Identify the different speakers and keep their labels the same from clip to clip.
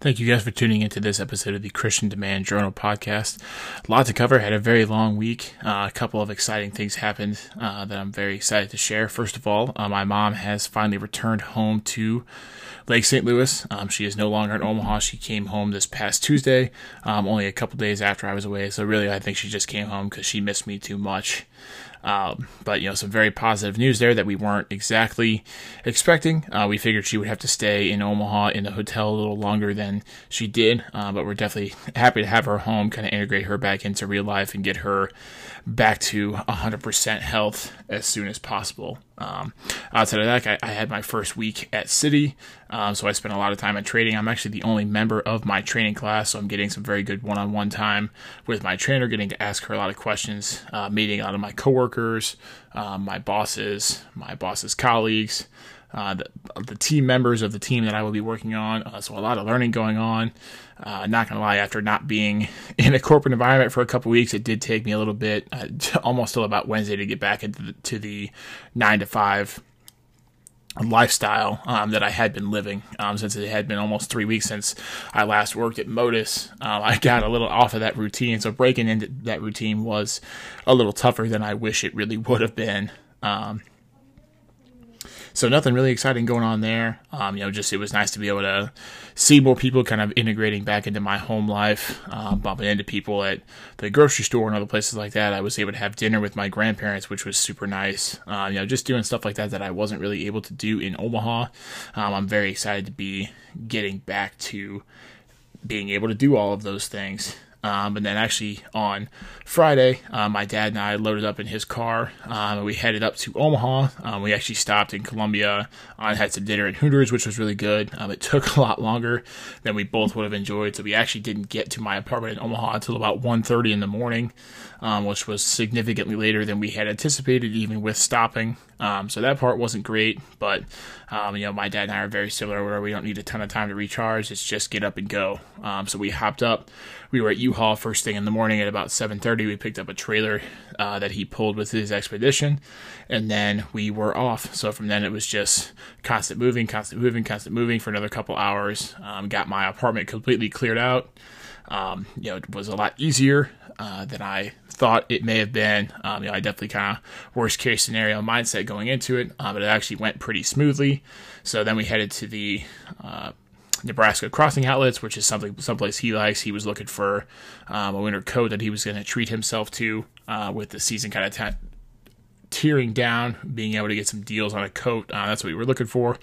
Speaker 1: Thank you guys for tuning into this episode of the Christian Demand Journal podcast. A lot to cover. Had a very long week. Uh, a couple of exciting things happened uh, that I'm very excited to share. First of all, uh, my mom has finally returned home to Lake St. Louis. Um, she is no longer in Omaha. She came home this past Tuesday, um, only a couple days after I was away. So really, I think she just came home because she missed me too much. Um, but you know, some very positive news there that we weren't exactly expecting. Uh, we figured she would have to stay in Omaha in the hotel a little longer than she did, uh, but we're definitely happy to have her home, kind of integrate her back into real life and get her back to 100% health as soon as possible. Um, outside of that, I, I, had my first week at Citi, um, so I spent a lot of time at training. I'm actually the only member of my training class, so I'm getting some very good one-on-one time with my trainer, getting to ask her a lot of questions, uh, meeting a lot of my coworkers, um, my bosses, my boss's colleagues. Uh, the, the, team members of the team that I will be working on. Uh, so a lot of learning going on. Uh, not gonna lie, after not being in a corporate environment for a couple weeks, it did take me a little bit, uh, almost till about Wednesday, to get back into the, to the nine to five lifestyle um, that I had been living um, since it had been almost three weeks since I last worked at Modus. Um, I got a little off of that routine, so breaking into that routine was a little tougher than I wish it really would have been. Um, so nothing really exciting going on there. Um, you know, just it was nice to be able to see more people kind of integrating back into my home life, um, bumping into people at the grocery store and other places like that. I was able to have dinner with my grandparents, which was super nice. Uh, you know, just doing stuff like that that I wasn't really able to do in Omaha. Um, I'm very excited to be getting back to being able to do all of those things. Um, and then actually on Friday, uh, my dad and I loaded up in his car. Um, we headed up to Omaha. Um, we actually stopped in Columbia and had some dinner at Hooters, which was really good. Um, it took a lot longer than we both would have enjoyed, so we actually didn't get to my apartment in Omaha until about 1.30 in the morning, um, which was significantly later than we had anticipated, even with stopping. Um, so that part wasn't great, but um, you know, my dad and I are very similar where we don't need a ton of time to recharge. It's just get up and go. Um, so we hopped up. We were at U-Haul first thing in the morning at about 7:30. We picked up a trailer uh, that he pulled with his expedition, and then we were off. So from then it was just constant moving, constant moving, constant moving for another couple hours. Um, got my apartment completely cleared out. Um, you know, it was a lot easier uh, than I thought it may have been. Um, you know, I definitely kind of worst case scenario mindset going into it, uh, but it actually went pretty smoothly. So then we headed to the uh, Nebraska crossing outlets, which is something someplace he likes. He was looking for um, a winter coat that he was going to treat himself to uh, with the season kind of t- tearing down, being able to get some deals on a coat. Uh, that's what we were looking for.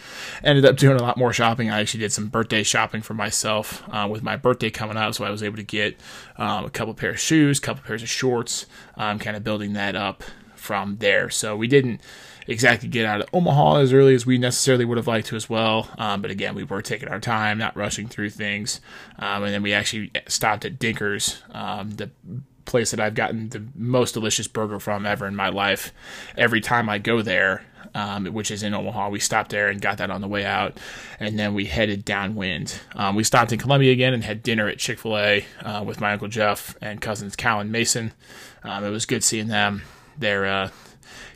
Speaker 1: Ended up doing a lot more shopping. I actually did some birthday shopping for myself uh, with my birthday coming up, so I was able to get um, a couple pairs of shoes, couple pairs of shorts, um, kind of building that up from there. So we didn't exactly get out of Omaha as early as we necessarily would have liked to as well. Um, but again, we were taking our time, not rushing through things. Um, and then we actually stopped at Dinkers, um, the place that I've gotten the most delicious burger from ever in my life. Every time I go there, um, which is in Omaha, we stopped there and got that on the way out, and then we headed downwind. Um, we stopped in Columbia again and had dinner at Chick Fil A uh, with my uncle Jeff and cousins Cal and Mason. Um, it was good seeing them. They're uh,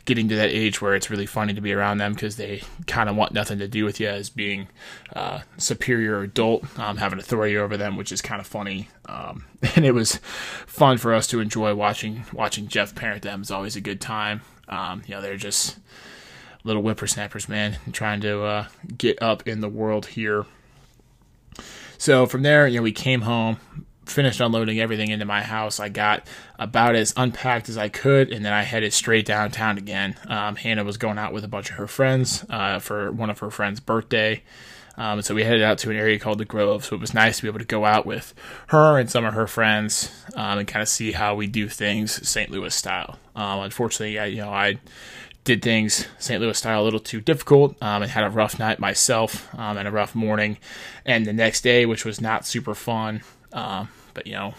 Speaker 1: getting to that age where it's really funny to be around them because they kind of want nothing to do with you as being uh, superior adult, um, having authority over them, which is kind of funny. Um, and it was fun for us to enjoy watching watching Jeff parent them. It's always a good time. Um, you know, they're just little whippersnappers, man, trying to uh, get up in the world here. So from there, you know, we came home, finished unloading everything into my house, I got about as unpacked as I could, and then I headed straight downtown again. Um, Hannah was going out with a bunch of her friends uh, for one of her friends' birthday. Um, so we headed out to an area called the Grove. So it was nice to be able to go out with her and some of her friends um, and kind of see how we do things St. Louis style. Um, unfortunately, I, you know, I did things St. Louis style a little too difficult um, and had a rough night myself um, and a rough morning. And the next day, which was not super fun, um, but you know,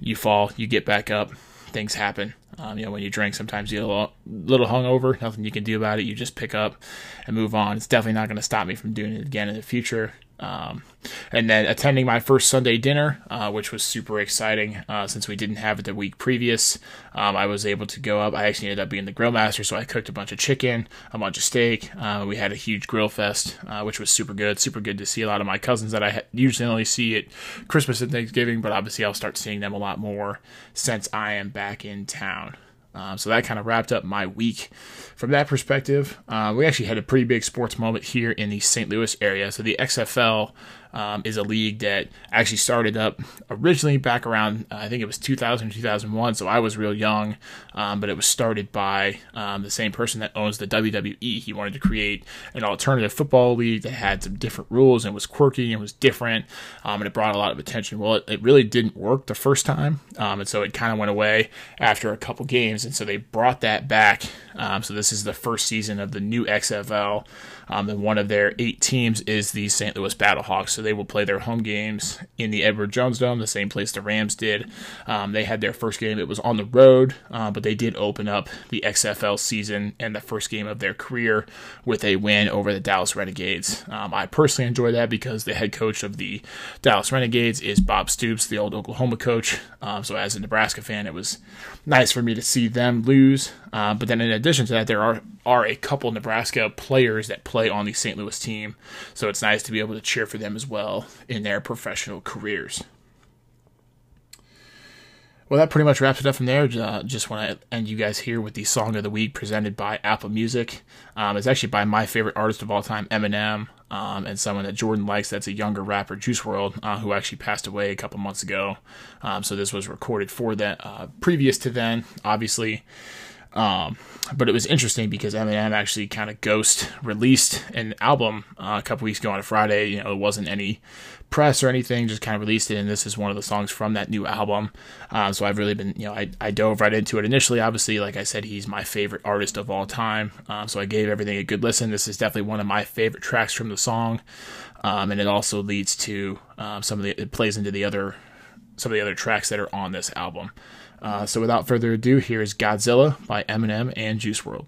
Speaker 1: you fall, you get back up, things happen. Um, you know, when you drink, sometimes you get a little, little hungover. Nothing you can do about it. You just pick up and move on. It's definitely not going to stop me from doing it again in the future. Um, and then attending my first Sunday dinner, uh, which was super exciting uh, since we didn't have it the week previous. Um, I was able to go up. I actually ended up being the grill master, so I cooked a bunch of chicken, a bunch of steak. Uh, we had a huge grill fest, uh, which was super good. Super good to see a lot of my cousins that I usually only see at Christmas and Thanksgiving, but obviously I'll start seeing them a lot more since I am back in town. Um, so that kind of wrapped up my week. From that perspective, uh, we actually had a pretty big sports moment here in the St. Louis area. So the XFL um, is a league that actually started up originally back around, uh, I think it was 2000 2001, so I was real young, um, but it was started by um, the same person that owns the WWE. He wanted to create an alternative football league that had some different rules and was quirky and was different, um, and it brought a lot of attention. Well, it, it really didn't work the first time, um, and so it kind of went away after a couple games, and so they brought that back. Um, so this is the first season of the new XFL. And one of their eight teams is the St. Louis Battlehawks. So they will play their home games in the Edward Jones Dome, the same place the Rams did. Um, they had their first game, it was on the road, uh, but they did open up the XFL season and the first game of their career with a win over the Dallas Renegades. Um, I personally enjoy that because the head coach of the Dallas Renegades is Bob Stoops, the old Oklahoma coach. Um, so as a Nebraska fan, it was nice for me to see them lose. Uh, but then in addition to that, there are are a couple Nebraska players that play on the St. Louis team, so it's nice to be able to cheer for them as well in their professional careers. Well, that pretty much wraps it up from there. Uh, just want to end you guys here with the song of the week presented by Apple Music. Um, it's actually by my favorite artist of all time, Eminem, um, and someone that Jordan likes. That's a younger rapper, Juice WRLD, uh, who actually passed away a couple months ago. Um, so this was recorded for that. Uh, previous to then, obviously. Um, but it was interesting because Eminem actually kind of ghost released an album uh, a couple weeks ago on a Friday. You know, it wasn't any press or anything, just kind of released it. And this is one of the songs from that new album. Uh, so I've really been, you know, I, I dove right into it initially. Obviously, like I said, he's my favorite artist of all time. Um, so I gave everything a good listen. This is definitely one of my favorite tracks from the song. Um, and it also leads to um, some of the, it plays into the other, some of the other tracks that are on this album. Uh, so without further ado, here is Godzilla by Eminem and Juice WRLD.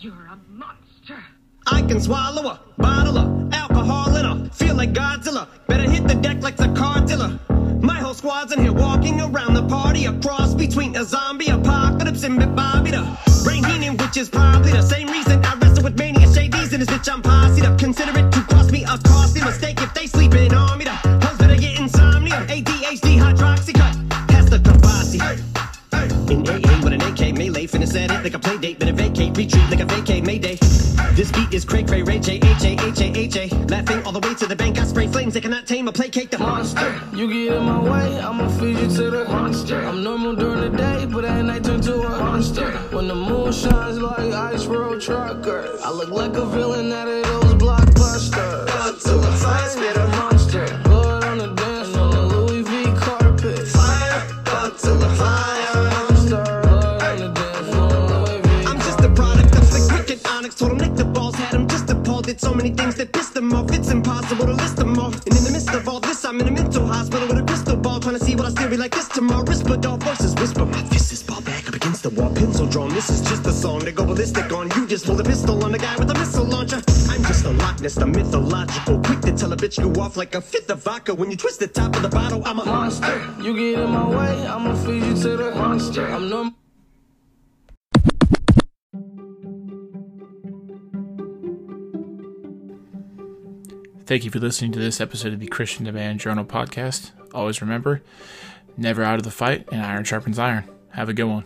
Speaker 2: You're a monster. I can swallow a bottle of alcohol in a feel like Godzilla. Better hit the deck like the cardilla. My whole squad's in here walking around the party, a cross between a zombie apocalypse and Bobby the Brain Heenan, which is probably the same reason is cray cray, Ray J, H A, H A, H A. Laughing all the way to the bank, I spray flames, they cannot tame or placate the monster.
Speaker 3: You get in my way, I'ma feed you to the monster. I'm normal during the day, but at night turn to a monster. When the moon shines like ice road trucker, I look like a villain out of those blockbusters. Up to the fire, spit
Speaker 2: many things that piss them off. It's impossible to list them all. And in the midst of all this, I'm in a mental hospital with a crystal ball. Trying to see what I still be like this tomorrow. Whisper dog voices whisper. My fist is ball back up against the wall. Pencil drawn. This is just a song to go ballistic on. You just pull a pistol on the guy with a missile launcher. I'm just a Loch Ness, the mythological. Quick to tell a bitch go off like a fifth of vodka. When you twist the top of the bottle, I'm a
Speaker 3: monster. You get in my way, I'ma feed you to the monster. I'm normal.
Speaker 1: Thank you for listening to this episode of the Christian Demand Journal podcast. Always remember, never out of the fight, and iron sharpens iron. Have a good one.